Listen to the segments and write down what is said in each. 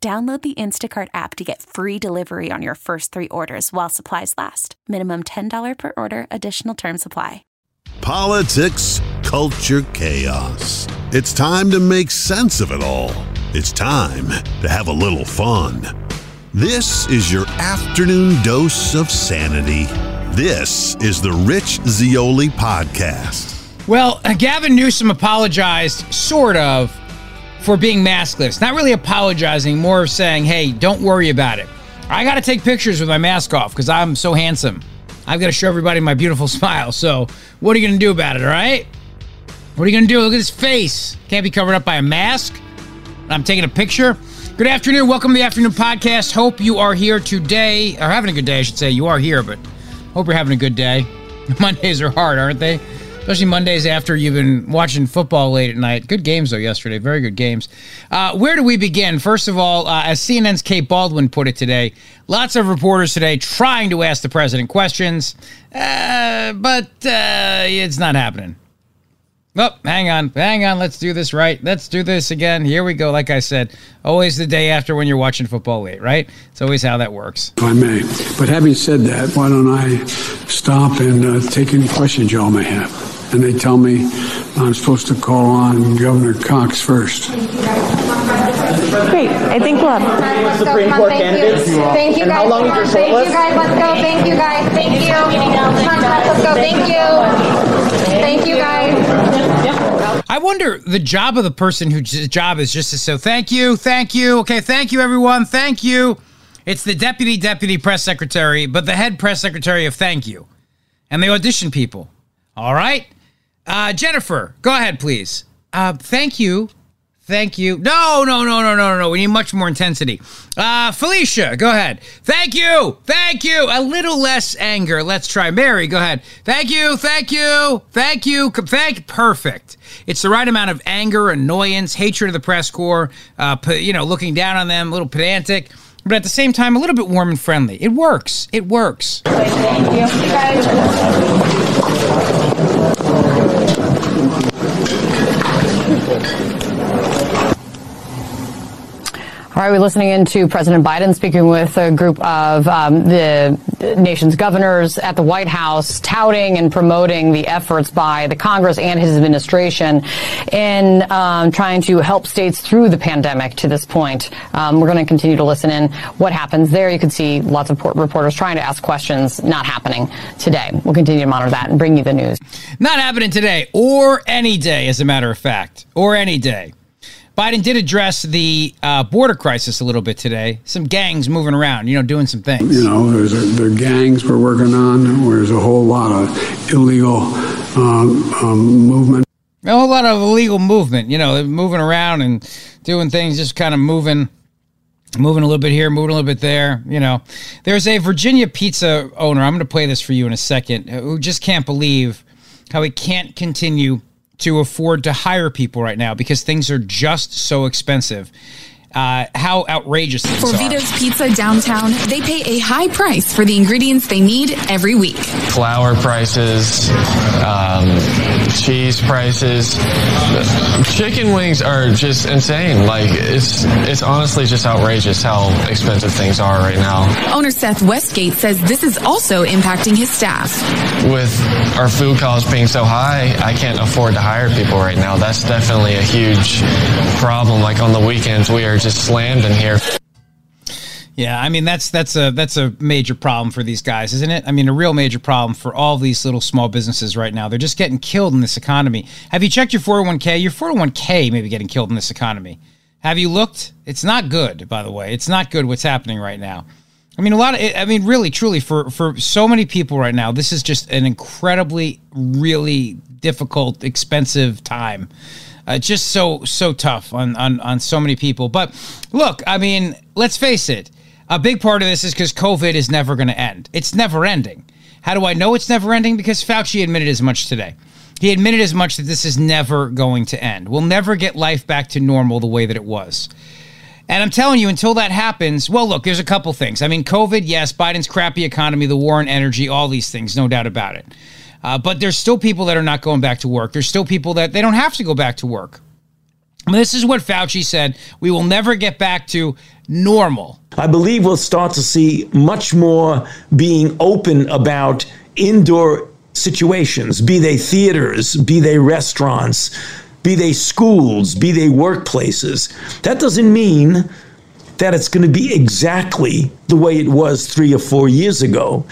Download the Instacart app to get free delivery on your first three orders while supplies last. Minimum $10 per order, additional term supply. Politics, culture, chaos. It's time to make sense of it all. It's time to have a little fun. This is your afternoon dose of sanity. This is the Rich Zeoli Podcast. Well, uh, Gavin Newsom apologized, sort of, for being maskless. Not really apologizing, more of saying, hey, don't worry about it. I got to take pictures with my mask off because I'm so handsome. I've got to show everybody my beautiful smile. So, what are you going to do about it, all right? What are you going to do? Look at his face. Can't be covered up by a mask. I'm taking a picture. Good afternoon. Welcome to the afternoon podcast. Hope you are here today, or having a good day, I should say. You are here, but hope you're having a good day. Mondays are hard, aren't they? Especially Mondays after you've been watching football late at night. Good games, though, yesterday. Very good games. Uh, where do we begin? First of all, uh, as CNN's Kate Bolduan put it today, lots of reporters today trying to ask the president questions, uh, but uh, it's not happening. Oh, hang on, hang on. Let's do this right. Let's do this again. Here we go. Like I said, always the day after when you're watching football late, right? It's always how that works. If I may. But having said that, why don't I stop and uh, take any questions y'all may have? And they tell me I'm supposed to call on Governor Cox first. Great. I think we'll have Supreme Court candidates. Thank you, and guys. how long is your Thank you, guys. Let's go. Thank you, guys. Thank you. Come on, let's go. Thank you. Thank you, guys. I wonder the job of the person whose job is just to say, thank you, thank you, okay, thank you, everyone, thank you. It's the deputy deputy press secretary, but the head press secretary of thank you. And they audition people. All right? Uh, Jennifer, go ahead, please. Uh, thank you. Thank you. No, no, no, no, no, no. We need much more intensity. Uh, Felicia, go ahead. Thank you. Thank you. A little less anger. Let's try. Mary, go ahead. Thank you. Thank you. Thank you. Thank. Perfect. It's the right amount of anger, annoyance, hatred of the press corps. Uh, you know, looking down on them, a little pedantic, but at the same time, a little bit warm and friendly. It works. It works. Thank you, guys. All right, we're listening into President Biden speaking with a group of um, the nation's governors at the White House, touting and promoting the efforts by the Congress and his administration in um, trying to help states through the pandemic to this point. Um, we're going to continue to listen in what happens there. You can see lots of reporters trying to ask questions, not happening today. We'll continue to monitor that and bring you the news. Not happening today or any day, as a matter of fact, or any day. Biden did address the uh, border crisis a little bit today. Some gangs moving around, you know, doing some things. You know, there's a, the gangs we're working on. There's a whole lot of illegal um, um, movement. A whole lot of illegal movement, you know, moving around and doing things, just kind of moving moving a little bit here, moving a little bit there. You know, there's a Virginia pizza owner. I'm going to play this for you in a second. Who just can't believe how he can't continue to afford to hire people right now because things are just so expensive. Uh, how outrageous things For are. Vito's Pizza downtown, they pay a high price for the ingredients they need every week. Flour prices, um, cheese prices, chicken wings are just insane. Like it's it's honestly just outrageous how expensive things are right now. Owner Seth Westgate says this is also impacting his staff. With our food costs being so high, I can't afford to hire people right now. That's definitely a huge problem. Like on the weekends, we are just slammed in here. Yeah, I mean that's that's a that's a major problem for these guys, isn't it? I mean, a real major problem for all these little small businesses right now. They're just getting killed in this economy. Have you checked your 401k? Your 401k may be getting killed in this economy. Have you looked? It's not good, by the way. It's not good what's happening right now. I mean, a lot of, I mean, really, truly, for for so many people right now, this is just an incredibly, really difficult, expensive time. Uh, just so so tough on, on on so many people. But look, I mean, let's face it. A big part of this is because COVID is never going to end. It's never ending. How do I know it's never ending? Because Fauci admitted as much today. He admitted as much that this is never going to end. We'll never get life back to normal the way that it was. And I'm telling you, until that happens, well, look, there's a couple things. I mean, COVID, yes, Biden's crappy economy, the war on energy, all these things, no doubt about it. Uh, but there's still people that are not going back to work. There's still people that they don't have to go back to work. This is what Fauci said. We will never get back to normal. I believe we'll start to see much more being open about indoor situations, be they theaters, be they restaurants, be they schools, be they workplaces. That doesn't mean that it's going to be exactly the way it was three or four years ago.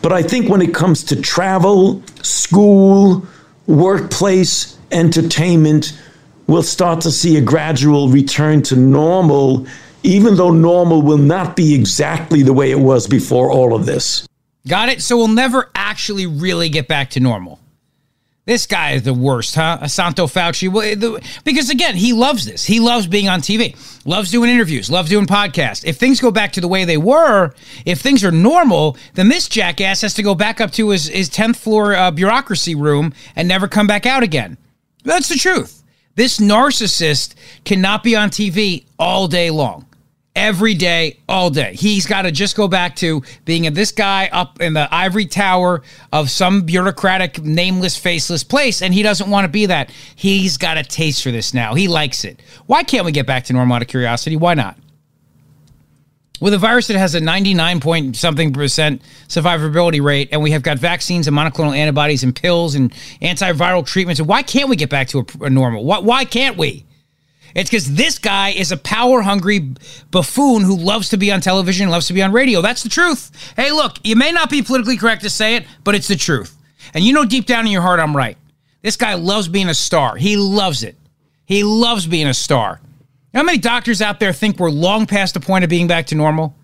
But I think when it comes to travel, school, workplace, entertainment, we'll start to see a gradual return to normal, even though normal will not be exactly the way it was before all of this. Got it? So we'll never actually really get back to normal. This guy is the worst, huh? Asanto Fauci. because again, he loves this. He loves being on TV, loves doing interviews, loves doing podcasts. If things go back to the way they were, if things are normal, then this jackass has to go back up to his, his 10th floor uh, bureaucracy room and never come back out again. That's the truth. This narcissist cannot be on TV all day long. Every day, all day. He's got to just go back to being this guy up in the ivory tower of some bureaucratic, nameless, faceless place, and he doesn't want to be that. He's got a taste for this now. He likes it. Why can't we get back to normal out of curiosity? Why not? with a virus that has a 99 point something percent survivability rate, and we have got vaccines and monoclonal antibodies and pills and antiviral treatments, why can't we get back to a, a normal? Why, why can't we? It's because this guy is a power hungry buffoon who loves to be on television, loves to be on radio. That's the truth. Hey, look, you may not be politically correct to say it, but it's the truth. And you know deep down in your heart, I'm right. This guy loves being a star. He loves it. He loves being a star. How many doctors out there think we're long past the point of being back to normal?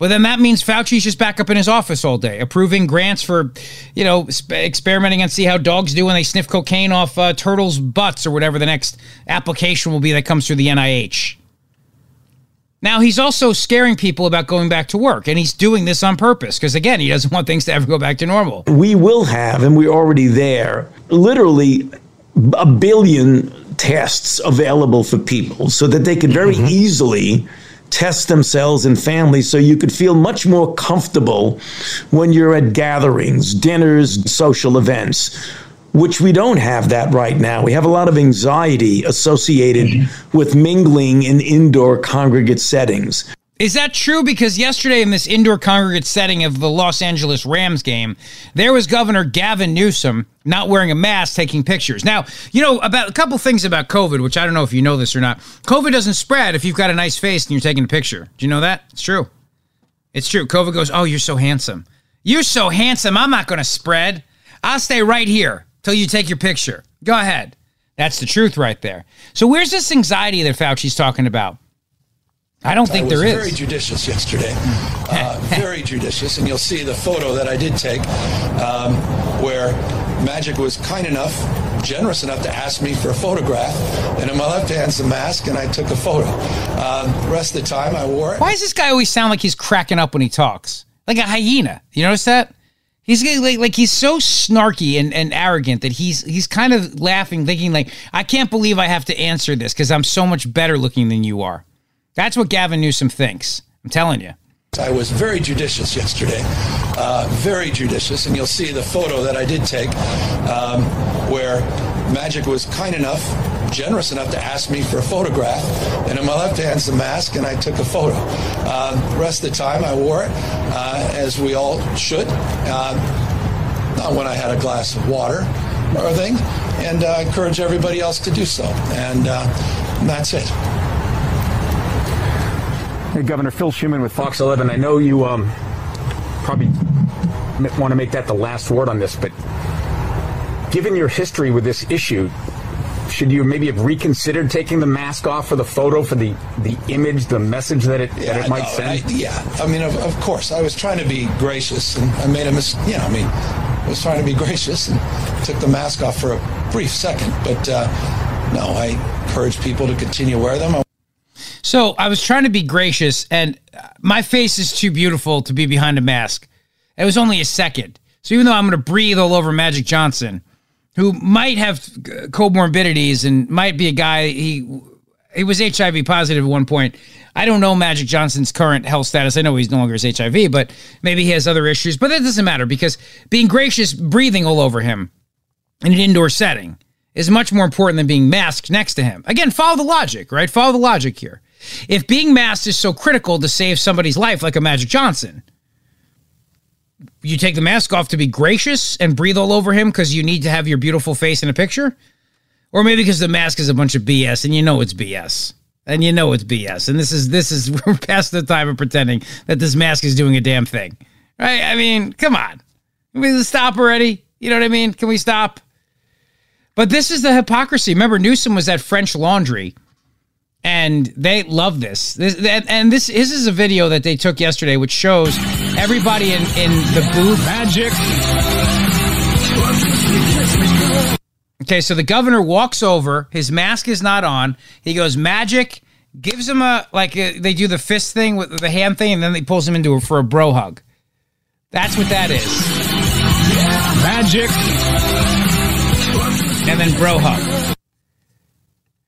But then that means Fauci's just back up in his office all day, approving grants for, you know, experimenting and see how dogs do when they sniff cocaine off uh, turtles' butts or whatever the next application will be that comes through the NIH. Now, he's also scaring people about going back to work, and he's doing this on purpose because, again, he doesn't want things to ever go back to normal. We will have, and we're already there, literally a billion tests available for people so that they could very mm-hmm. easily test themselves and families so you could feel much more comfortable when you're at gatherings, dinners, social events, which we don't have that right now. We have a lot of anxiety associated mm-hmm. with mingling in indoor congregate settings. Is that true? Because yesterday in this indoor congregate setting of the Los Angeles Rams game, there was Governor Gavin Newsom not wearing a mask taking pictures. Now, you know, about a couple things about COVID, which I don't know if you know this or not. COVID doesn't spread if you've got a nice face and you're taking a picture. Do you know that? It's true. It's true. COVID goes, Oh, you're so handsome. You're so handsome. I'm not going to spread. I'll stay right here till you take your picture. Go ahead. That's the truth right there. So, where's this anxiety that Fauci's talking about? I don't think I there is. Very judicious yesterday, uh, very judicious, and you'll see the photo that I did take, um, where Magic was kind enough, generous enough to ask me for a photograph, and in my left hand's the mask, and I took a photo. Um, the rest of the time, I wore it. Why does this guy always sound like he's cracking up when he talks, like a hyena? You notice that? He's like, like he's so snarky and, and arrogant that he's he's kind of laughing, thinking like, I can't believe I have to answer this because I'm so much better looking than you are. That's what Gavin Newsom thinks. I'm telling you. I was very judicious yesterday, uh, very judicious, and you'll see the photo that I did take um, where Magic was kind enough, generous enough to ask me for a photograph, and in my left hand's the mask, and I took a photo. Uh, the rest of the time, I wore it, uh, as we all should, uh, not when I had a glass of water or a thing, and I encourage everybody else to do so, and uh, that's it. Governor Phil Shuman with Fox 11. I know you um, probably want to make that the last word on this, but given your history with this issue, should you maybe have reconsidered taking the mask off for the photo, for the, the image, the message that it, Yeah, that it might no, send? I- yeah, I mean, of, of course, I was trying to be gracious, and I made a mistake. You know, I mean, I was trying to be gracious and took the mask off for a brief second, but uh, no, I encourage people to continue to wear them. I So I was trying to be gracious, and uh, my face is too beautiful to be behind a mask. It was only a second. So even though I'm going to breathe all over Magic Johnson, who might have uh, comorbidities and might be a guy he he was HIV positive at one point. I don't know Magic Johnson's current health status. I know he's no longer HIV, but maybe he has other issues. But that doesn't matter because being gracious, breathing all over him in an indoor setting is much more important than being masked next to him. Again, follow the logic, right? Follow the logic here. If being masked is so critical to save somebody's life, like a Magic Johnson, you take the mask off to be gracious and breathe all over him because you need to have your beautiful face in a picture? Or maybe because the mask is a bunch of BS and you know it's BS. And you know it's BS. And this is this is we're past the time of pretending that this mask is doing a damn thing. Right? I mean, come on. Can we stop already? You know what I mean? Can we stop? But this is the hypocrisy. Remember, Newsom was at French Laundry, and they love this. This and, this this is a video that they took yesterday, which shows everybody in in the booth. Magic. Okay, so the governor walks over. His mask is not on. He goes magic. Gives him a like a, they do the fist thing with the hand thing, and then they pulls him into a, for a bro hug. That's what that is. Magic. And then bro hug.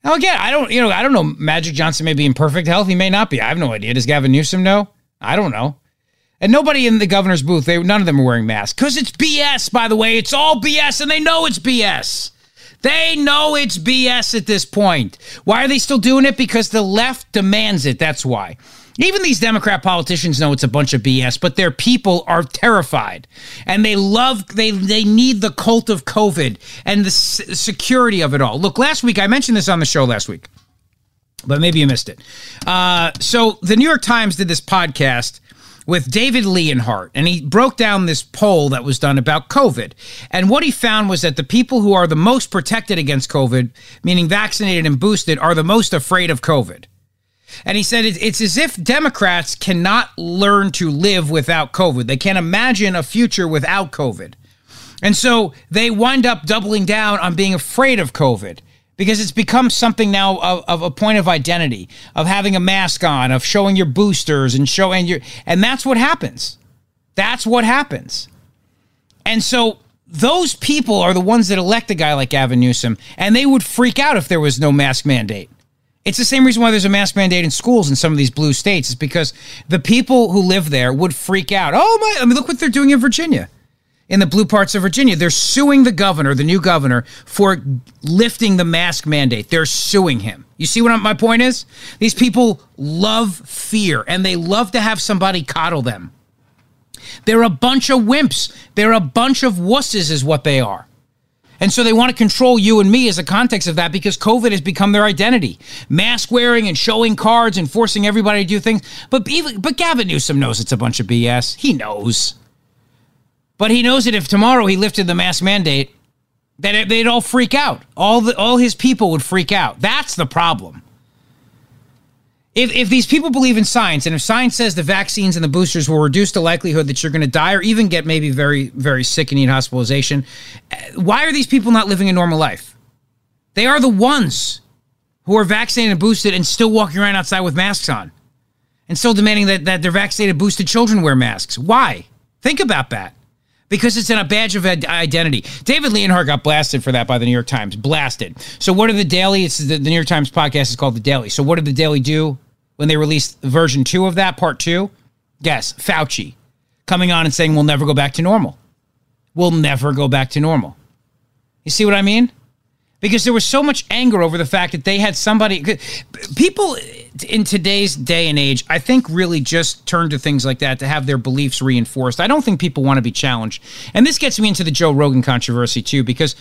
Now again, I don't, you know, I don't know. Magic Johnson may be in perfect health. He may not be. I have no idea. Does Gavin Newsom know? I don't know. And nobody in the governor's booth, they none of them are wearing masks because it's BS. By the way, it's all BS, and they know it's BS. They know it's BS at this point. Why are they still doing it? Because the left demands it. That's why. Even these Democrat politicians know it's a bunch of BS, but their people are terrified. And they love, they, they need the cult of COVID and the s- security of it all. Look, last week, I mentioned this on the show last week, but maybe you missed it. Uh, so the New York Times did this podcast with David Leonhardt, and he broke down this poll that was done about COVID. And what he found was that the people who are the most protected against COVID, meaning vaccinated and boosted, are the most afraid of COVID. And he said it's as if Democrats cannot learn to live without COVID. They can't imagine a future without COVID. And so they wind up doubling down on being afraid of COVID because it's become something now of, of a point of identity, of having a mask on, of showing your boosters and showing your, and that's what happens. That's what happens. And so those people are the ones that elect a guy like Gavin Newsom, and they would freak out if there was no mask mandate. It's the same reason why there's a mask mandate in schools in some of these blue states. Is because the people who live there would freak out. Oh my! I mean, look what they're doing in Virginia, in the blue parts of Virginia. They're suing the governor, the new governor, for lifting the mask mandate. They're suing him. You see what my point is? These people love fear, and they love to have somebody coddle them. They're a bunch of wimps. They're a bunch of wusses, is what they are. And so they want to control you and me as a context of that because COVID has become their identity. Mask wearing and showing cards and forcing everybody to do things. But even, but Gavin Newsom knows it's a bunch of BS. He knows. But he knows that if tomorrow he lifted the mask mandate, that they'd all freak out. All the all his people would freak out. That's the problem. If, if these people believe in science, and if science says the vaccines and the boosters will reduce the likelihood that you're going to die or even get maybe very, very sick and need hospitalization, uh, why are these people not living a normal life? They are the ones who are vaccinated and boosted and still walking around outside with masks on and still demanding that, that their vaccinated, boosted children wear masks. Why? Think about that. Because it's in a badge of identity. David Leonhardt got blasted for that by the New York Times. Blasted. So what did the Daily? It's the, the New York Times podcast is called the Daily. So what did the Daily do when they released version two of that, part two? Guess Fauci coming on and saying we'll never go back to normal. We'll never go back to normal. You see what I mean? because there was so much anger over the fact that they had somebody people in today's day and age i think really just turn to things like that to have their beliefs reinforced i don't think people want to be challenged and this gets me into the joe rogan controversy too because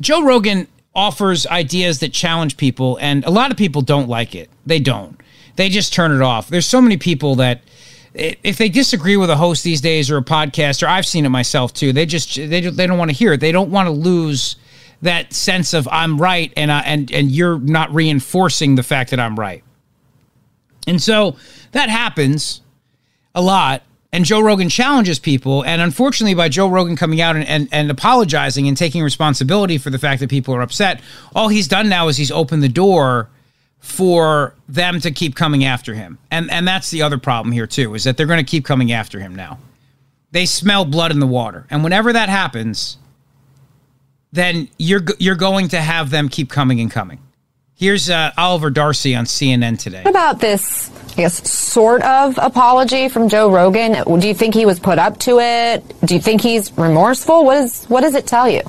joe rogan offers ideas that challenge people and a lot of people don't like it they don't they just turn it off. There's so many people that if they disagree with a host these days or a podcaster, I've seen it myself too. They just they they don't want to hear it. They don't want to lose that sense of I'm right and uh, and and you're not reinforcing the fact that I'm right. And so that happens a lot. And Joe Rogan challenges people. And unfortunately, by Joe Rogan coming out and, and, and apologizing and taking responsibility for the fact that people are upset, all he's done now is he's opened the door for them to keep coming after him. And and that's the other problem here too, is that they're going to keep coming after him now. They smell blood in the water. And whenever that happens, then you're you're going to have them keep coming and coming. Here's uh, Oliver Darcy on CNN today. What about this, I guess, sort of apology from Joe Rogan? Do you think he was put up to it? Do you think he's remorseful? What is what does it tell you?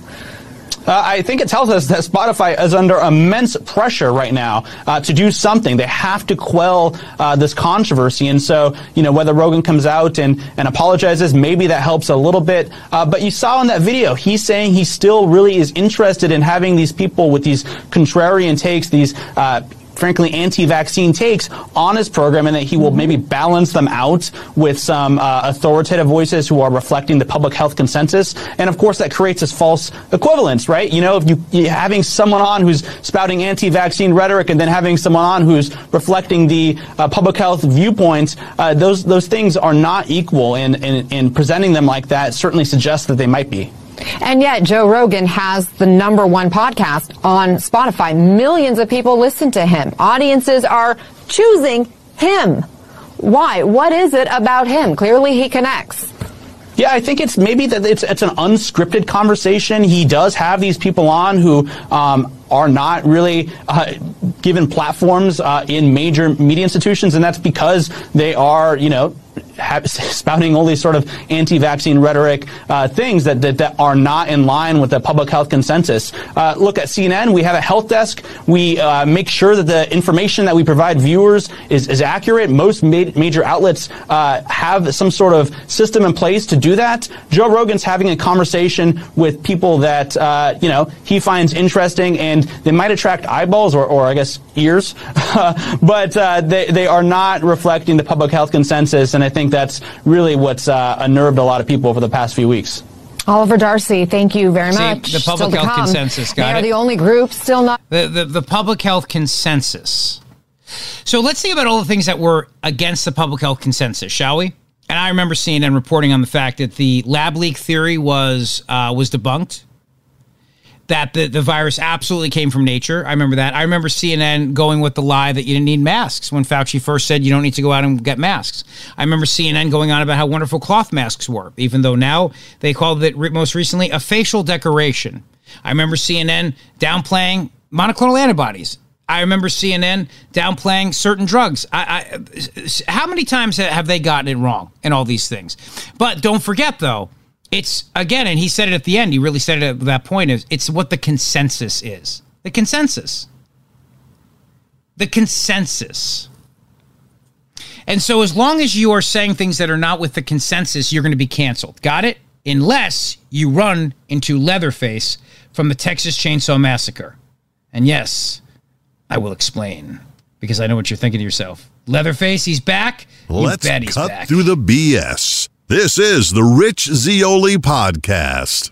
Uh, I think it tells us that Spotify is under immense pressure right now uh, to do something. They have to quell uh, this controversy. And so, you know, whether Rogan comes out and, and apologizes, maybe that helps a little bit. Uh, but you saw in that video, he's saying he still really is interested in having these people with these contrarian takes, these uh, frankly, anti-vaccine takes on his program and that he will maybe balance them out with some uh, authoritative voices who are reflecting the public health consensus. And of course, that creates this false equivalence, right? You know, if you, having someone on who's spouting anti-vaccine rhetoric and then having someone on who's reflecting the uh, public health viewpoints, uh, those those things are not equal. And, and, and presenting them like that certainly suggests that they might be. And yet, Joe Rogan has the number one podcast on Spotify. Millions of people listen to him. Audiences are choosing him. Why? What is it about him? Clearly, he connects. Yeah, I think it's maybe that it's it's an unscripted conversation. He does have these people on who um, are not really uh, given platforms uh, in major media institutions, and that's because they are, you know, spouting all these sort of anti-vaccine rhetoric uh, things that, that, that, are not in line with the public health consensus. Uh, look at CNN. We have a health desk. We uh, make sure that the information that we provide viewers is, is accurate. Most ma- major outlets uh, have some sort of system in place to do that. Joe Rogan's having a conversation with people that you know he finds interesting, and they might attract eyeballs or, or I guess ears, but uh, they they are not reflecting the public health consensus. And I think that's really what's uh, unnerved a lot of people over the past few weeks. Oliver Darcy, thank you very See, much. The public health consensus, got they it. are the only group still not. The, the, the public health consensus. So let's think about all the things that were against the public health consensus, shall we? And I remember CNN reporting on the fact that the lab leak theory was uh, was debunked that the, the virus absolutely came from nature. I remember that. I remember CNN going with the lie that you didn't need masks when Fauci first said you don't need to go out and get masks. I remember CNN going on about how wonderful cloth masks were, even though now they called it most recently a facial decoration. I remember CNN downplaying monoclonal antibodies. I remember CNN downplaying certain drugs. I, I, how many times have they gotten it wrong in all these things? But don't forget, though, it's again, and he said it at the end. He really said it at that point. Is it's what the consensus is. The consensus. The consensus. And so, as long as you are saying things that are not with the consensus, you're going to be canceled. Got it? Unless you run into Leatherface from the Texas Chainsaw Massacre. And yes, I will explain because I know what you're thinking to yourself. Leatherface, he's back. Let's you bet he's cut back. through the BS. This is the Rich Zeoli Podcast.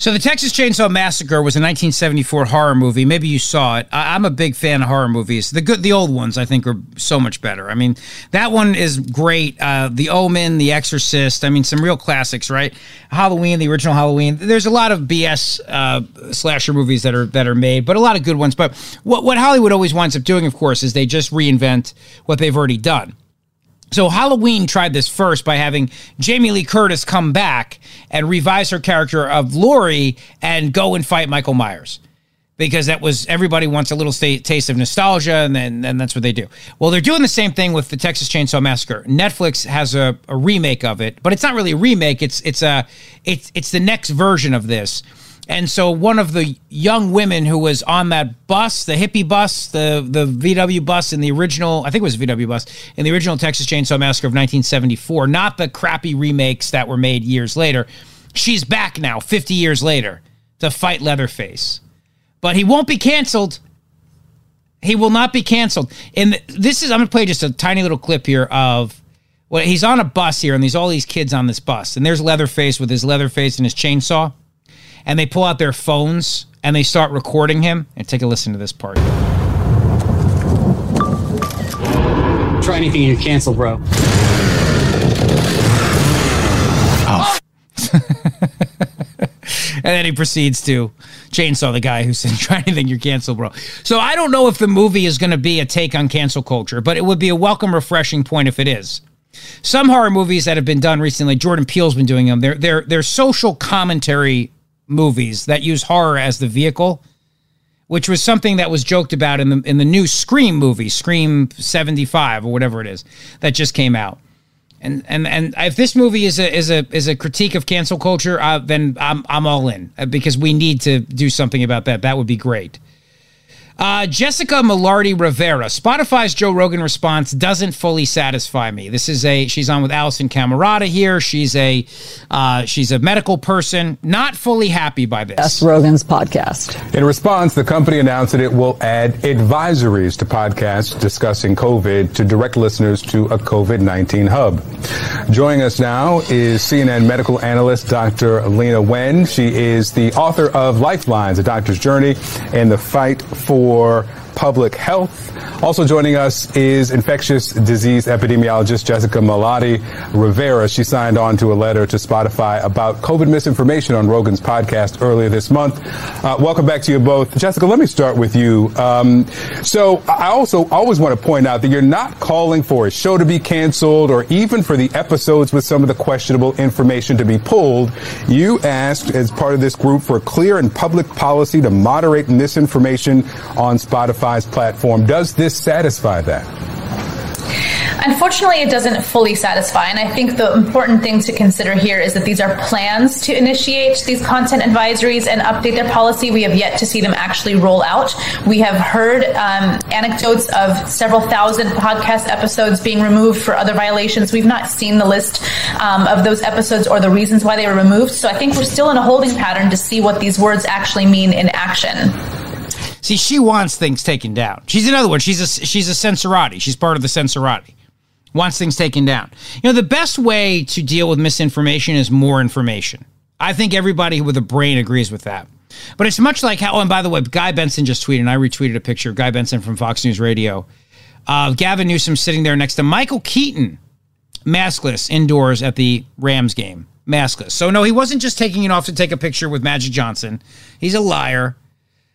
So the Texas Chainsaw Massacre was a 1974 horror movie. Maybe you saw it. I, am a big fan of horror movies. The good, the old ones, I think, are so much better. I mean, that one is great. Uh, the Omen, The Exorcist. I mean, some real classics, right? Halloween, the original Halloween. There's a lot of BS uh, slasher movies that are that are made, but a lot of good ones. But what what Hollywood always winds up doing, of course, is they just reinvent what they've already done. So Halloween tried this first by having Jamie Lee Curtis come back and revise her character of Laurie and go and fight Michael Myers. Because that was everybody wants a little taste of nostalgia, and then and that's what they do. Well, they're doing the same thing with the Texas Chainsaw Massacre. Netflix has a, a remake of it, but it's not really a remake. It's it's a it's it's the next version of this and so one of the young women who was on that bus, the hippie bus, the the VW bus in the original, I think it was VW bus in the original Texas Chainsaw Massacre of 1974, not the crappy remakes that were made years later. She's back now, 50 years later, to fight Leatherface. But he won't be canceled. He will not be canceled. And this is I'm going to play just a tiny little clip here of well, he's on a bus here, and there's all these kids on this bus, and there's Leatherface with his Leatherface and his chainsaw and they pull out their phones and they start recording him. And take a listen to this part. Try anything and you cancel, bro. Oh. and then he proceeds to chainsaw the guy who said, "Try anything, you're canceled, bro." So I don't know if the movie is going to be a take on cancel culture, but it would be a welcome, refreshing point if it is. Some horror movies that have been done recently, Jordan Peele's been doing them. They're they're they're social commentary movies that use horror as the vehicle, which was something that was joked about in the in the new Scream movie, Scream 75 or whatever it is that just came out. And and and if this movie is a is a is a critique of cancel culture, uh, then I'm I'm all in uh, because we need to do something about that. That would be great. Uh, Jessica Malaty Rivera. Spotify's Joe Rogan response doesn't fully satisfy me. This is a she's on with Alisyn Camerota here. She's a uh, she's a medical person, not fully happy by this. That's Rogan's podcast. In response, the company announced that it will add advisories to podcasts discussing COVID to direct listeners to a COVID 19 hub. Joining us now is CNN medical analyst Dr. Leana Wen. She is the author of Lifelines, A Doctor's Journey, and the Fight for for public health. Also joining us is infectious disease epidemiologist Jessica Malaty Rivera. She signed on to a letter to Spotify about COVID misinformation on Rogan's podcast earlier this month. Uh, welcome back to you both. Jessica, let me start with you. Um, so I also always want to point out that you're not calling for a show to be canceled or even for the episodes with some of the questionable information to be pulled. You asked as part of this group for clear and public policy to moderate misinformation on Platform. Does this satisfy that? Unfortunately, it doesn't fully satisfy. And I think the important thing to consider here is that these are plans to initiate these content advisories and update their policy. We have yet to see them actually roll out. We have heard um, anecdotes of several thousand podcast episodes being removed for other violations. We've not seen the list um, of those episodes or the reasons why they were removed. So I think we're still in a holding pattern to see what these words actually mean in action. See, she wants things taken down. She's in other words, she's a she's a censorati. She's part of the censorati. Wants things taken down. You know, the best way to deal with misinformation is more information. I think everybody with a brain agrees with that. But it's much like how, oh, and by the way, Guy Benson just tweeted, and I retweeted a picture of Guy Benson from Fox News Radio. Uh, Gavin Newsom sitting there next to Michael Keaton, maskless indoors at the Rams game. Maskless. So, no, he wasn't just taking it off to take a picture with Magic Johnson. He's a liar.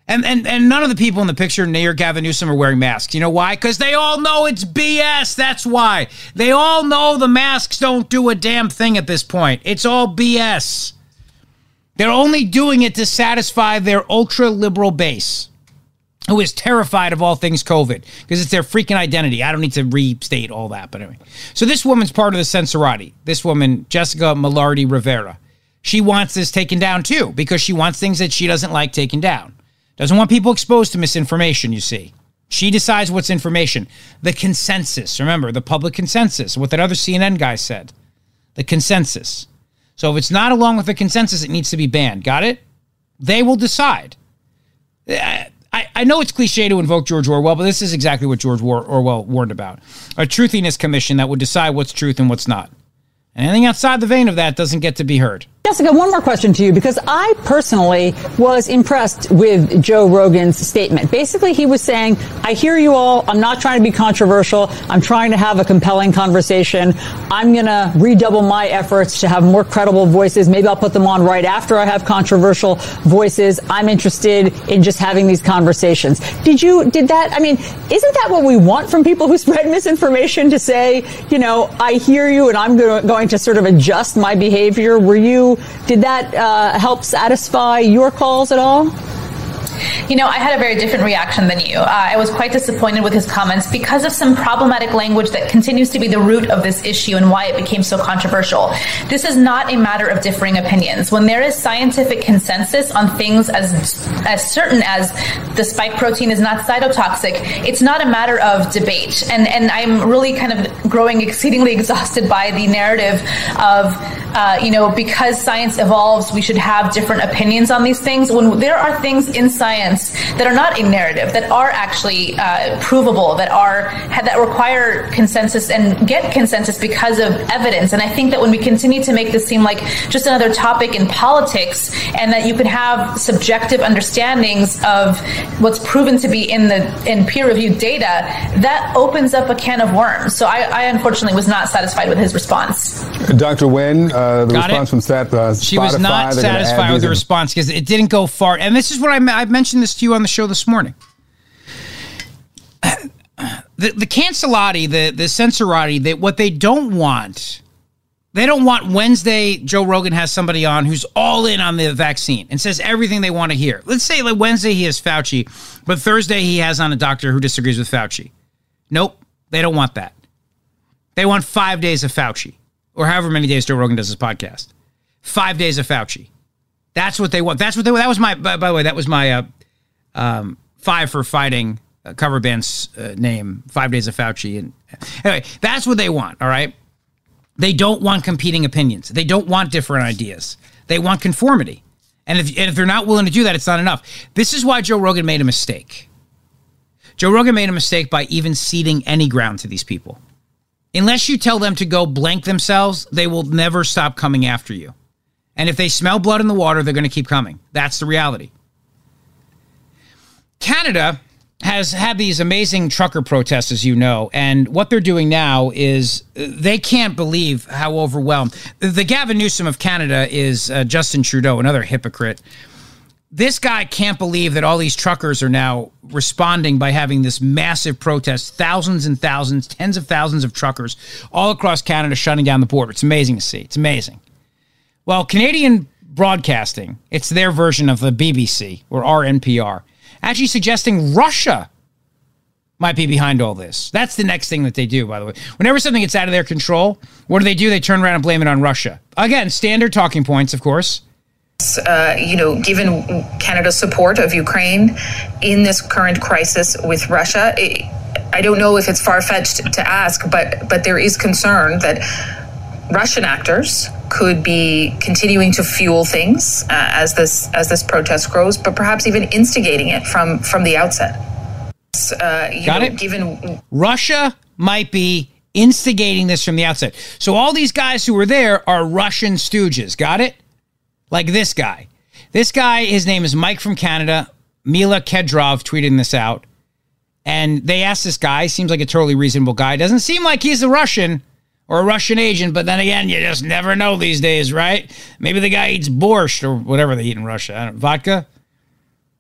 And, and and none of the people in the picture near Gavin Newsom are wearing masks. You know why? Because they all know it's BS. That's why. They all know the masks don't do a damn thing at this point. It's all BS. They're only doing it to satisfy their ultra liberal base, who is terrified of all things COVID because it's their freaking identity. I don't need to restate all that, but anyway. So this woman's part of the censorati. This woman, Jessica Malaty Rivera, she wants this taken down too because she wants things that she doesn't like taken down. Doesn't want people exposed to misinformation, you see. She decides what's information. The consensus. Remember, the public consensus, what that other CNN guy said. The consensus. So if it's not along with the consensus, it needs to be banned. Got it? They will decide. I, I know it's cliche to invoke George Orwell, but this is exactly what George Orwell warned about a truthiness commission that would decide what's truth and what's not. And anything outside the vein of that doesn't get to be heard. Jessica, one more question to you because I personally was impressed with Joe Rogan's statement. Basically, he was saying, I hear you all. I'm not trying to be controversial. I'm trying to have a compelling conversation. I'm going to redouble my efforts to have more credible voices. Maybe I'll put them on right after I have controversial voices. I'm interested in just having these conversations. Did you, did that, I mean, isn't that what we want from people who spread misinformation to say, you know, I hear you and I'm going to sort of adjust my behavior? Were you, did that uh, help satisfy your calls at all? You know, I had a very different reaction than you. Uh, I was quite disappointed with his comments because of some problematic language that continues to be the root of this issue and why it became so controversial. This is not a matter of differing opinions. When there is scientific consensus on things as as certain as the spike protein is not cytotoxic, it's not a matter of debate. And and I'm really kind of growing exceedingly exhausted by the narrative of uh, you know because science evolves, we should have different opinions on these things. When there are things inside science that are not a narrative, that are actually uh, provable, that are that require consensus and get consensus because of evidence. And I think that when we continue to make this seem like just another topic in politics, and that you can have subjective understandings of what's proven to be in the in peer reviewed data, that opens up a can of worms. So I, I unfortunately was not satisfied with his response. Dr. Wen, uh, the Got response it. from Stat, uh, She was not they're gonna add satisfied with the response because it didn't go far. And this is what I, me- I mentioned this to you on the show this morning. The the cancelati, the the censorati, that what they don't want, they don't want Wednesday. Joe Rogan has somebody on who's all in on the vaccine and says everything they want to hear. Let's say like Wednesday he has Fauci, but Thursday he has on a doctor who disagrees with Fauci. Nope, they don't want that. They want five days of Fauci, or however many days Joe Rogan does his podcast. Five days of Fauci. That's what they want. That's what they. That was my. By, by the way, that was my uh, um, five for fighting uh, cover band's uh, name. Five days of Fauci. And anyway, that's what they want. All right. They don't want competing opinions. They don't want different ideas. They want conformity. And if, and if they're not willing to do that, it's not enough. This is why Joe Rogan made a mistake. Joe Rogan made a mistake by even ceding any ground to these people. Unless you tell them to go blank themselves, they will never stop coming after you. And if they smell blood in the water, they're going to keep coming. That's the reality. Canada has had these amazing trucker protests, as you know, and what they're doing now is uh, they can't believe how overwhelmed. The Gavin Newsom of Canada is uh, Justin Trudeau, another hypocrite. This guy can't believe that all these truckers are now responding by having this massive protest, thousands and thousands, tens of thousands of truckers all across Canada shutting down the border. It's amazing to see. It's amazing. Well, Canadian broadcasting, it's their version of the BBC or RNPR, actually suggesting Russia might be behind all this. That's the next thing that they do, by the way. Whenever something gets out of their control, what do they do? They turn around and blame it on Russia. Again, standard talking points, of course. Uh, you know, given Canada's support of Ukraine in this current crisis with Russia, it, I don't know if it's far fetched to ask, but but there is concern that Russian actors could be continuing to fuel things uh, as this as this protest grows, but perhaps even instigating it from from the outset. Uh, you Got know, it? Given Russia might be instigating this from the outset. So all these guys who were there are Russian stooges. Got it? Like this guy. This guy, his name is Mike from Canada. Mila Kedrov tweeting this out. And they asked this guy, seems like a totally reasonable guy. Doesn't seem like he's a Russian or a Russian agent, but then again, you just never know these days, right? Maybe the guy eats borscht or whatever they eat in Russia. I don't, vodka?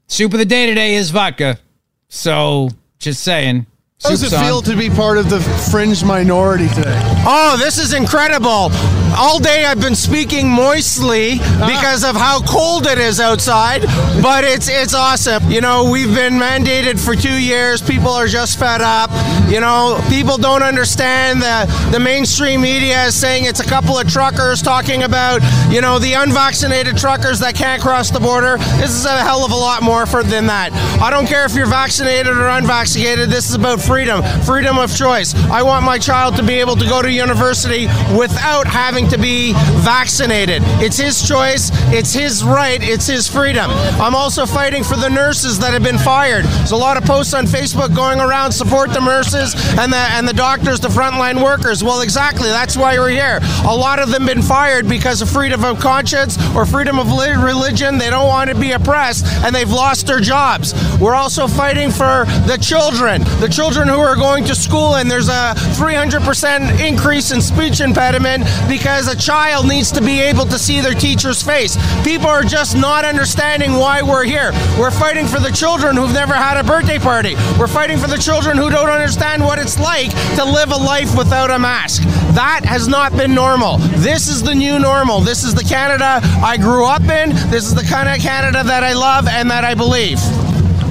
Soup of the day today is vodka. So, just saying. How does it Soup's feel to be part of the fringe minority today? Oh, this is incredible. All day I've been speaking moistly ah. because of how cold it is outside, but it's it's awesome. You know, we've been mandated for 2 years. People are just fed up. You know, people don't understand the the mainstream media is saying it's a couple of truckers talking about, you know, the unvaccinated truckers that can't cross the border. This is a hell of a lot more for than that. I don't care if you're vaccinated or unvaccinated. This is about freedom, freedom of choice. I want my child to be able to go to university without having to be vaccinated. It's his choice, it's his right, it's his freedom. I'm also fighting for the nurses that have been fired. There's a lot of posts on Facebook going around support the nurses nurses and the and the doctors, the frontline workers. Well, exactly. That's why we're here. A lot of them been fired because of freedom of conscience or freedom of religion. They don't want to be oppressed, and they've lost their jobs. We're also fighting for the children, the children who are going to school, and there's a 300% increase in speech impediment because a child needs to be able to see their teacher's face. People are just not understanding why we're here. We're fighting for the children who've never had a birthday party. We're fighting for the children who don't understand what it's like to live a life without a mask. That has not been normal. This is the new normal. This is the Canada I grew up in. This is the kind of Canada that I love and that I believe.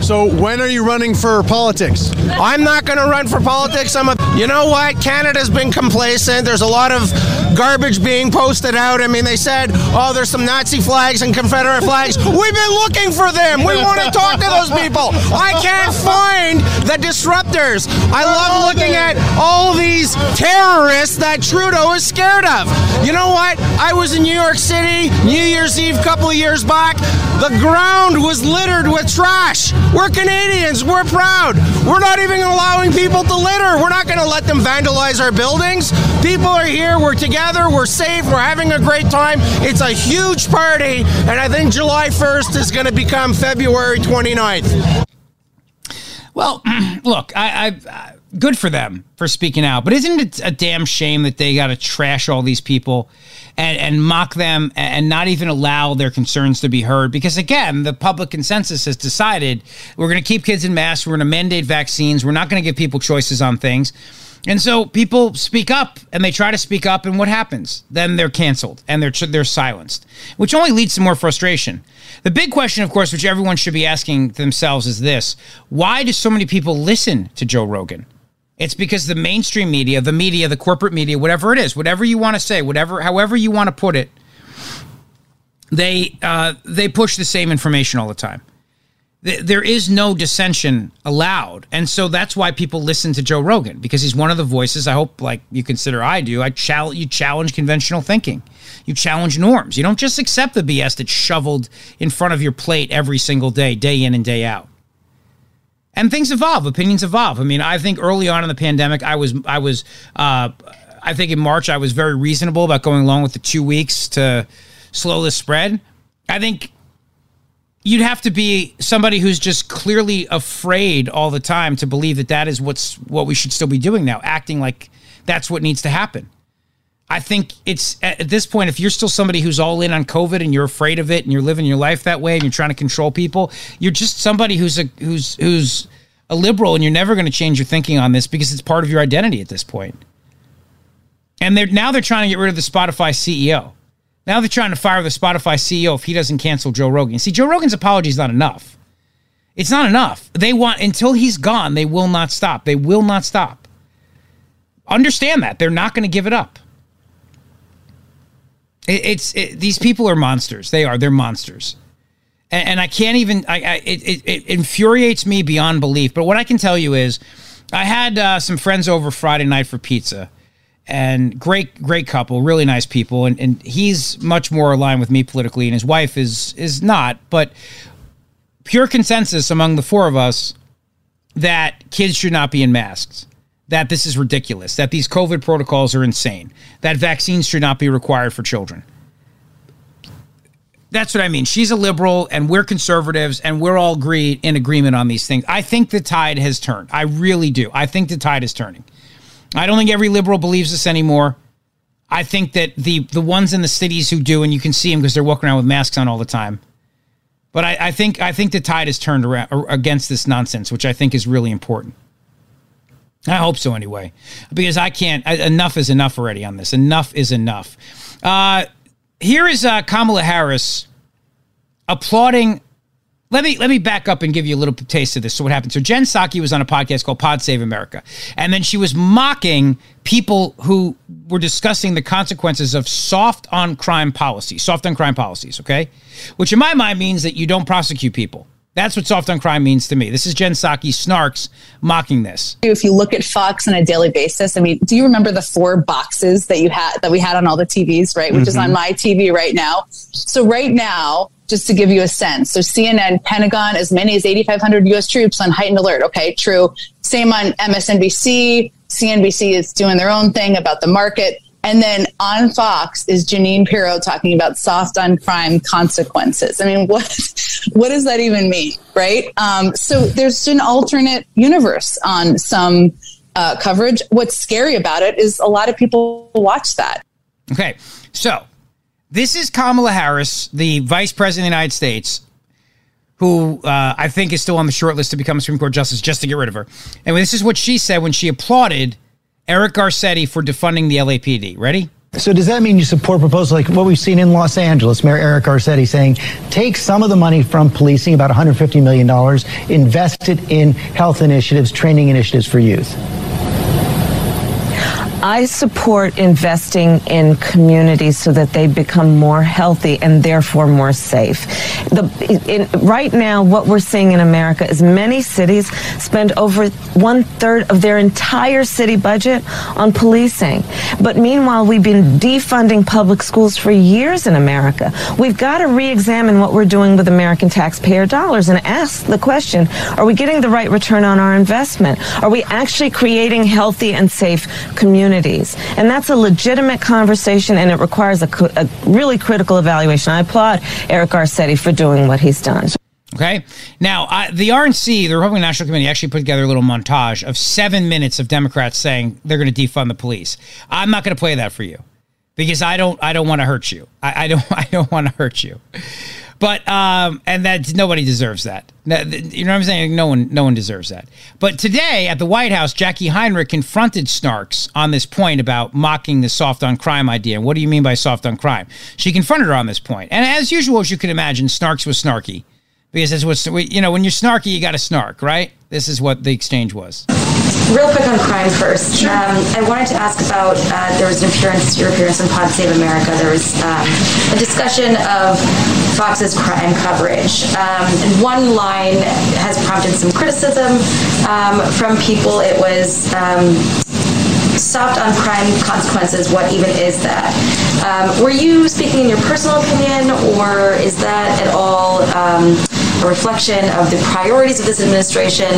So when are you running for politics? I'm not going to run for politics. I'm a. You know what? Canada's been complacent. There's a lot of garbage being posted out. I mean, they said, oh, there's some Nazi flags and Confederate flags. We've been looking for them. We want to talk to those people. I can't find the disruptors. I love looking at all these terrorists that Trudeau is scared of. You know what? I was in New York City New Year's Eve a couple of years back. The ground was littered with trash. We're Canadians. We're proud. We're not even allowing people to litter. We're not going to let them vandalize our buildings. People are here. We're together. We're safe. We're having a great time. It's a huge party. And I think July 1st is going to become February 29th. Well, look, I, I, good for them for speaking out, but isn't it a damn shame that they got to trash all these people and, and mock them and not even allow their concerns to be heard? Because again, the public consensus has decided we're going to keep kids in masks, we're going to mandate vaccines, we're not going to give people choices on things. And so people speak up and they try to speak up, and what happens? Then they're canceled and they're they're silenced, which only leads to more frustration. The big question, of course, which everyone should be asking themselves is this why do so many people listen to Joe Rogan? It's because the mainstream media, the media, the corporate media, whatever it is, whatever you want to say, whatever, however you want to put it, they uh, they push the same information all the time. There is no dissension allowed, and so that's why people listen to Joe Rogan because he's one of the voices. I hope, like you consider I do, I challenge you challenge conventional thinking. You challenge norms. You don't just accept the BS that's shoveled in front of your plate every single day, day in and day out. And things evolve, opinions evolve. I mean, I think early on in the pandemic, I was, I was, uh, I think in March I was very reasonable about going along with the two weeks to slow the spread. I think you'd have to be somebody who's just clearly afraid all the time to believe that that is what's what we should still be doing now, acting like that's what needs to happen. I think it's at this point, if you're still somebody who's all in on COVID and you're afraid of it and you're living your life that way and you're trying to control people, you're just somebody who's a who's who's a liberal and you're never going to change your thinking on this because it's part of your identity at this point. And they're now they're trying to get rid of the Spotify CEO. Now they're trying to fire the Spotify CEO if he doesn't cancel Joe Rogan. See, Joe Rogan's apology is not enough. It's not enough. They want until he's gone, they will not stop. They will not stop. Understand that. They're not going to give it up. It, it's it, these people are monsters. They are. They're monsters. And, and I can't even. I, I it, it, infuriates me beyond belief. But what I can tell you is, I had uh, some friends over Friday night for pizza, and great, great couple, really nice people. And, and he's much more aligned with me politically, and his wife is is not. But pure consensus among the four of us that kids should not be in masks that this is ridiculous, that these COVID protocols are insane, that vaccines should not be required for children. That's what I mean. She's a liberal and we're conservatives and we're all agreed in agreement on these things. I think the tide has turned. I really do. I think the tide is turning. I don't think every liberal believes this anymore. I think that the the ones in the cities who do, and you can see them because they're walking around with masks on all the time. But I, I think I think the tide has turned around against this nonsense, which I think is really important. I hope so anyway, because I can't. I, enough is enough already on this. Enough is enough. Uh, here is uh, Kamala Harris applauding. Let me let me back up and give you a little taste of this. So what happened? So Jen Psaki was on a podcast called Pod Save America, and then she was mocking people who were discussing the consequences of soft on crime policies, soft on crime policies. Okay, which in my mind means that you don't prosecute people. That's what soft on crime means to me. This is Jen Psaki snarks mocking this. If you look at Fox on a daily basis, I mean, do you remember the four boxes that you had that we had on all the TVs, right? Which mm-hmm. is on my TV right now. So right now, just to give you a sense. So CNN, Pentagon, as many as 8,500 U.S. troops on heightened alert. Okay, true. Same on MSNBC. CNBC is doing their own thing about the market. And then on Fox is Jeanine Pirro talking about soft on crime consequences. I mean, what what does that even mean, right? Um, so there's an alternate universe on some uh, coverage. What's scary about it is a lot of people watch that. Okay, so this is Kamala Harris, the Vice President of the United States, who uh, I think is still on the short list to become Supreme Court justice just to get rid of her. And this is what she said when she applauded Eric Garcetti for defunding the LAPD. Ready? So does that mean you support proposals like what we've seen in Los Angeles, Mayor Eric Garcetti saying, take some of the money from policing, about $150 million, invest it in health initiatives, training initiatives for youth? I support investing in communities so that they become more healthy and therefore more safe. The, in, right now, what we're seeing in America is many cities spend over one third of their entire city budget on policing. But meanwhile, we've been defunding public schools for years in America. We've got to re-examine what we're doing with American taxpayer dollars and ask the question, are we getting the right return on our investment? Are we actually creating healthy and safe communities? And that's a legitimate conversation and it requires a, a really critical evaluation. I applaud Eric Garcetti for doing what he's done. Okay. Now, I, the RNC, the Republican National Committee, actually put together a little montage of seven minutes of Democrats saying they're going to defund the police. I'm not going to play that for you because I don't. I don't want to hurt you. I, I don't. I don't want to hurt you. But um, and that nobody deserves that. You know what I'm saying? No one, no one deserves that. But today at the White House, Jacqui Heinrich confronted Snarks on this point about mocking the soft on crime idea. What do you mean by soft on crime? She confronted her on this point, and as usual, as you can imagine, Snarks was snarky because that's what you know. When you're snarky, you got to snark, right? This is what the exchange was. Real quick on crime first. Sure. Um, I wanted to ask about uh, there was an appearance, your appearance on Pod Save America. There was um, a discussion of Fox's crime coverage. Um, and one line has prompted some criticism um, from people. It was um, soft on crime consequences. What even is that? Um, were you speaking in your personal opinion, or is that at all um, a reflection of the priorities of this administration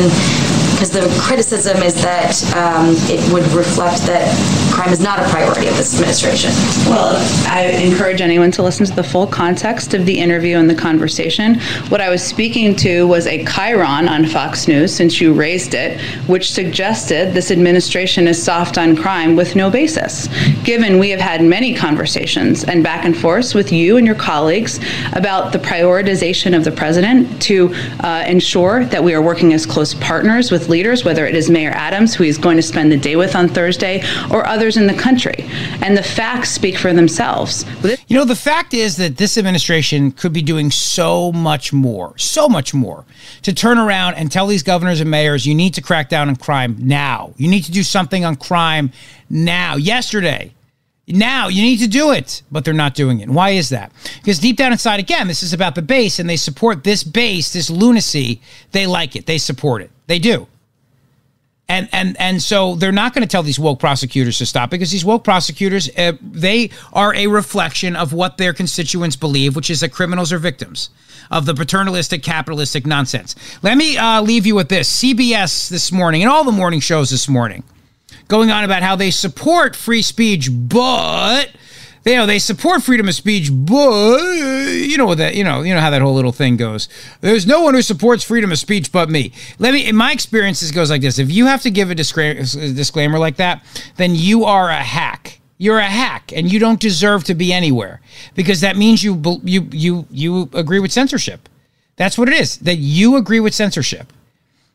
because the criticism is that um, it would reflect that crime is not a priority of this administration. Well, I encourage anyone to listen to the full context of the interview and the conversation. What I was speaking to was a chyron on Fox News, since you raised it, which suggested this administration is soft on crime with no basis. Given we have had many conversations and back and forth with you and your colleagues about the prioritization of the president to uh, ensure that we are working as close partners with leaders, whether it is Mayor Adams, who he's going to spend the day with on Thursday, or others in the country. And the facts speak for themselves. You know, the fact is that this administration could be doing so much more, so much more to turn around and tell these governors and mayors, you need to crack down on crime now. You need to do something on crime now. Yesterday, now you need to do it, but they're not doing it. why is that? Because deep down inside, again, this is about the base, and they support this base, this lunacy. They like it. They support it. They do. And and and so they're not going to tell these woke prosecutors to stop because these woke prosecutors uh, they are a reflection of what their constituents believe, which is that criminals are victims of the paternalistic capitalistic nonsense. Let me uh, leave you with this: CBS this morning and all the morning shows this morning going on about how they support free speech, but you know they support freedom of speech, but you know that you know you know how that whole little thing goes. There's no one who supports freedom of speech but me. Let me. In my experience, this goes like this: if you have to give a disclaimer like that, then you are a hack. You're a hack, and you don't deserve to be anywhere because that means you you you you agree with censorship. That's what it is. That you agree with censorship.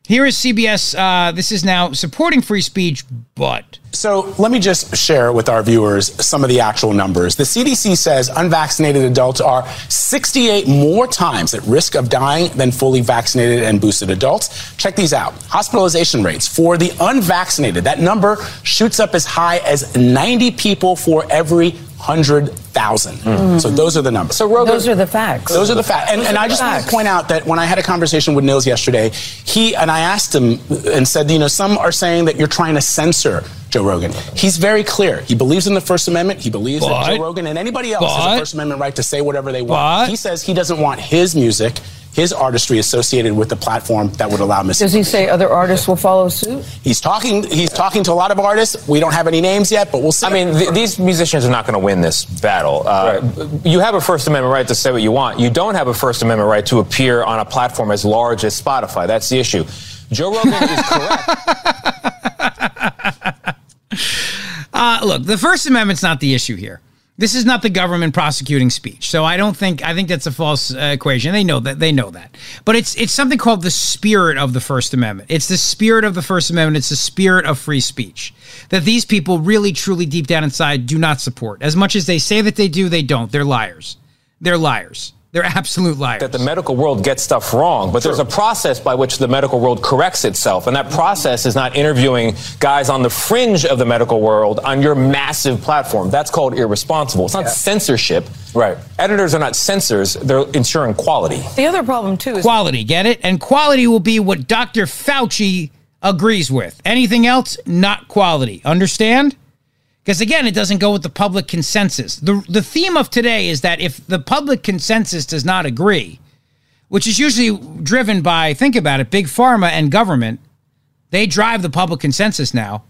Here is CBS. Uh, this is now supporting free speech, but. So let me just share with our viewers some of the actual numbers. The CDC says unvaccinated adults are 68 more times at risk of dying than fully vaccinated and boosted adults. Check these out. Hospitalization rates for the unvaccinated, that number shoots up as high as 90 people for every 100,000. Mm. So those are the numbers. So Rogan, those are the facts. Those are the facts. And, and I just facts. want to point out that when I had a conversation with Nils yesterday, he and I asked him and said, you know, some are saying that you're trying to censor Joe Rogan. He's very clear. He believes in the First Amendment. He believes But- that Joe Rogan and anybody else has a First Amendment right to say whatever they want. but- he says he doesn't want his music, his artistry associated with the platform that would allow Does he say other artists will follow suit? He's talking. He's talking to a lot of artists. We don't have any names yet, but we'll see. I mean, th- these musicians are not going to win this battle. Uh, You have a First Amendment right to say what you want. You don't have a First Amendment right to appear on a platform as large as Spotify. That's the issue. Joe Rogan is correct. Uh, look, the First Amendment's not the issue here. This is not the government prosecuting speech. So I don't think I think that's a false uh, equation. They know that they know that. But it's it's something called the spirit of the First Amendment. It's the spirit of the First Amendment. It's the spirit of free speech that these people really truly deep down inside do not support. As much as they say that they do, they don't. They're liars. They're liars. They're absolute liars. that the medical world gets stuff wrong, but there's a process by which the medical world corrects itself, and that process is not interviewing guys on the fringe of the medical world on your massive platform. That's called irresponsible. It's not censorship. Right. Editors are not censors, they're ensuring quality. The other problem too is quality, get it? And quality will be what Dr. Fauci agrees with. Anything else, not quality. Understand? Because again, it doesn't go with the public consensus. The, the theme of today is that if the public consensus does not agree, which is usually driven by, think about it, big pharma and government, they drive the public consensus now.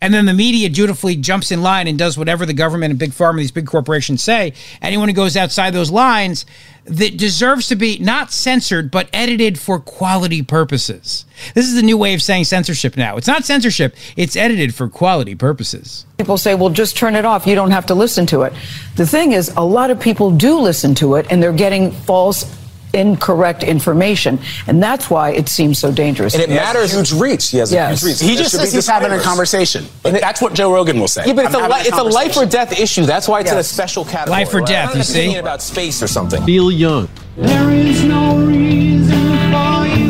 And then the media dutifully jumps in line and does whatever the government and big pharma, these big corporations say. Anyone who goes outside those lines that deserves to be not censored, but edited for quality purposes. This is the new way of saying censorship now. It's not censorship, it's edited for quality purposes. people say, well, just turn it off. You don't have to listen to it. The thing is, a lot of people do listen to it and they're getting false, incorrect information. And that's why it seems so dangerous. And it matters. Huge reach. He has a Yes. huge reach. He There just says he's having a disclaimers. conversation. But that's what Joe Rogan will say. Yeah, but it's, I'm a, li- it's a life or death issue. That's why it's in a special category. Life or right? death, I'm you not see? about space or something. Feel young. There is no reason for you die.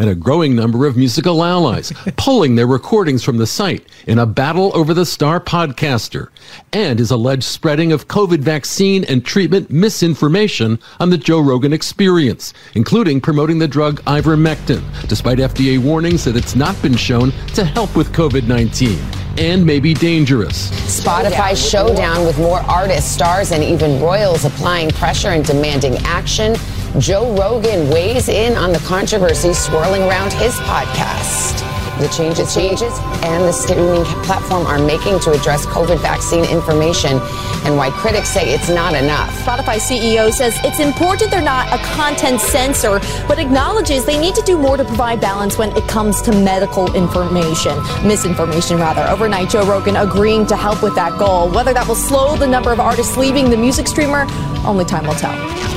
And a growing number of musical allies, pulling their recordings from the site in a battle over the star podcaster, and his alleged spreading of COVID vaccine and treatment misinformation on the Joe Rogan experience, including promoting the drug ivermectin, despite FDA warnings that it's not been shown to help with COVID 19 and may be dangerous. Spotify showdown with more artists, stars, and even royals applying pressure and demanding action. Joe Rogan weighs in on the controversy swirling around his podcast. The changes, changes, and the streaming platform are making to address COVID vaccine information, and why critics say it's not enough. Spotify CEO says it's important they're not a content censor, but acknowledges they need to do more to provide balance when it comes to medical information, misinformation rather. Overnight, Joe Rogan agreeing to help with that goal. Whether that will slow the number of artists leaving the music streamer, only time will tell.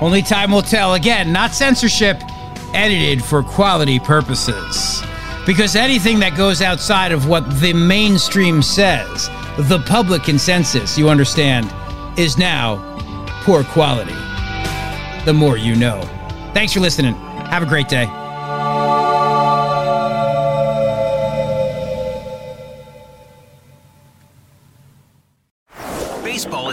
Only time will tell. Again, not censorship, edited for quality purposes. Because anything that goes outside of what the mainstream says, the public consensus, you understand, is now poor quality. The more you know. Thanks for listening. Have a great day.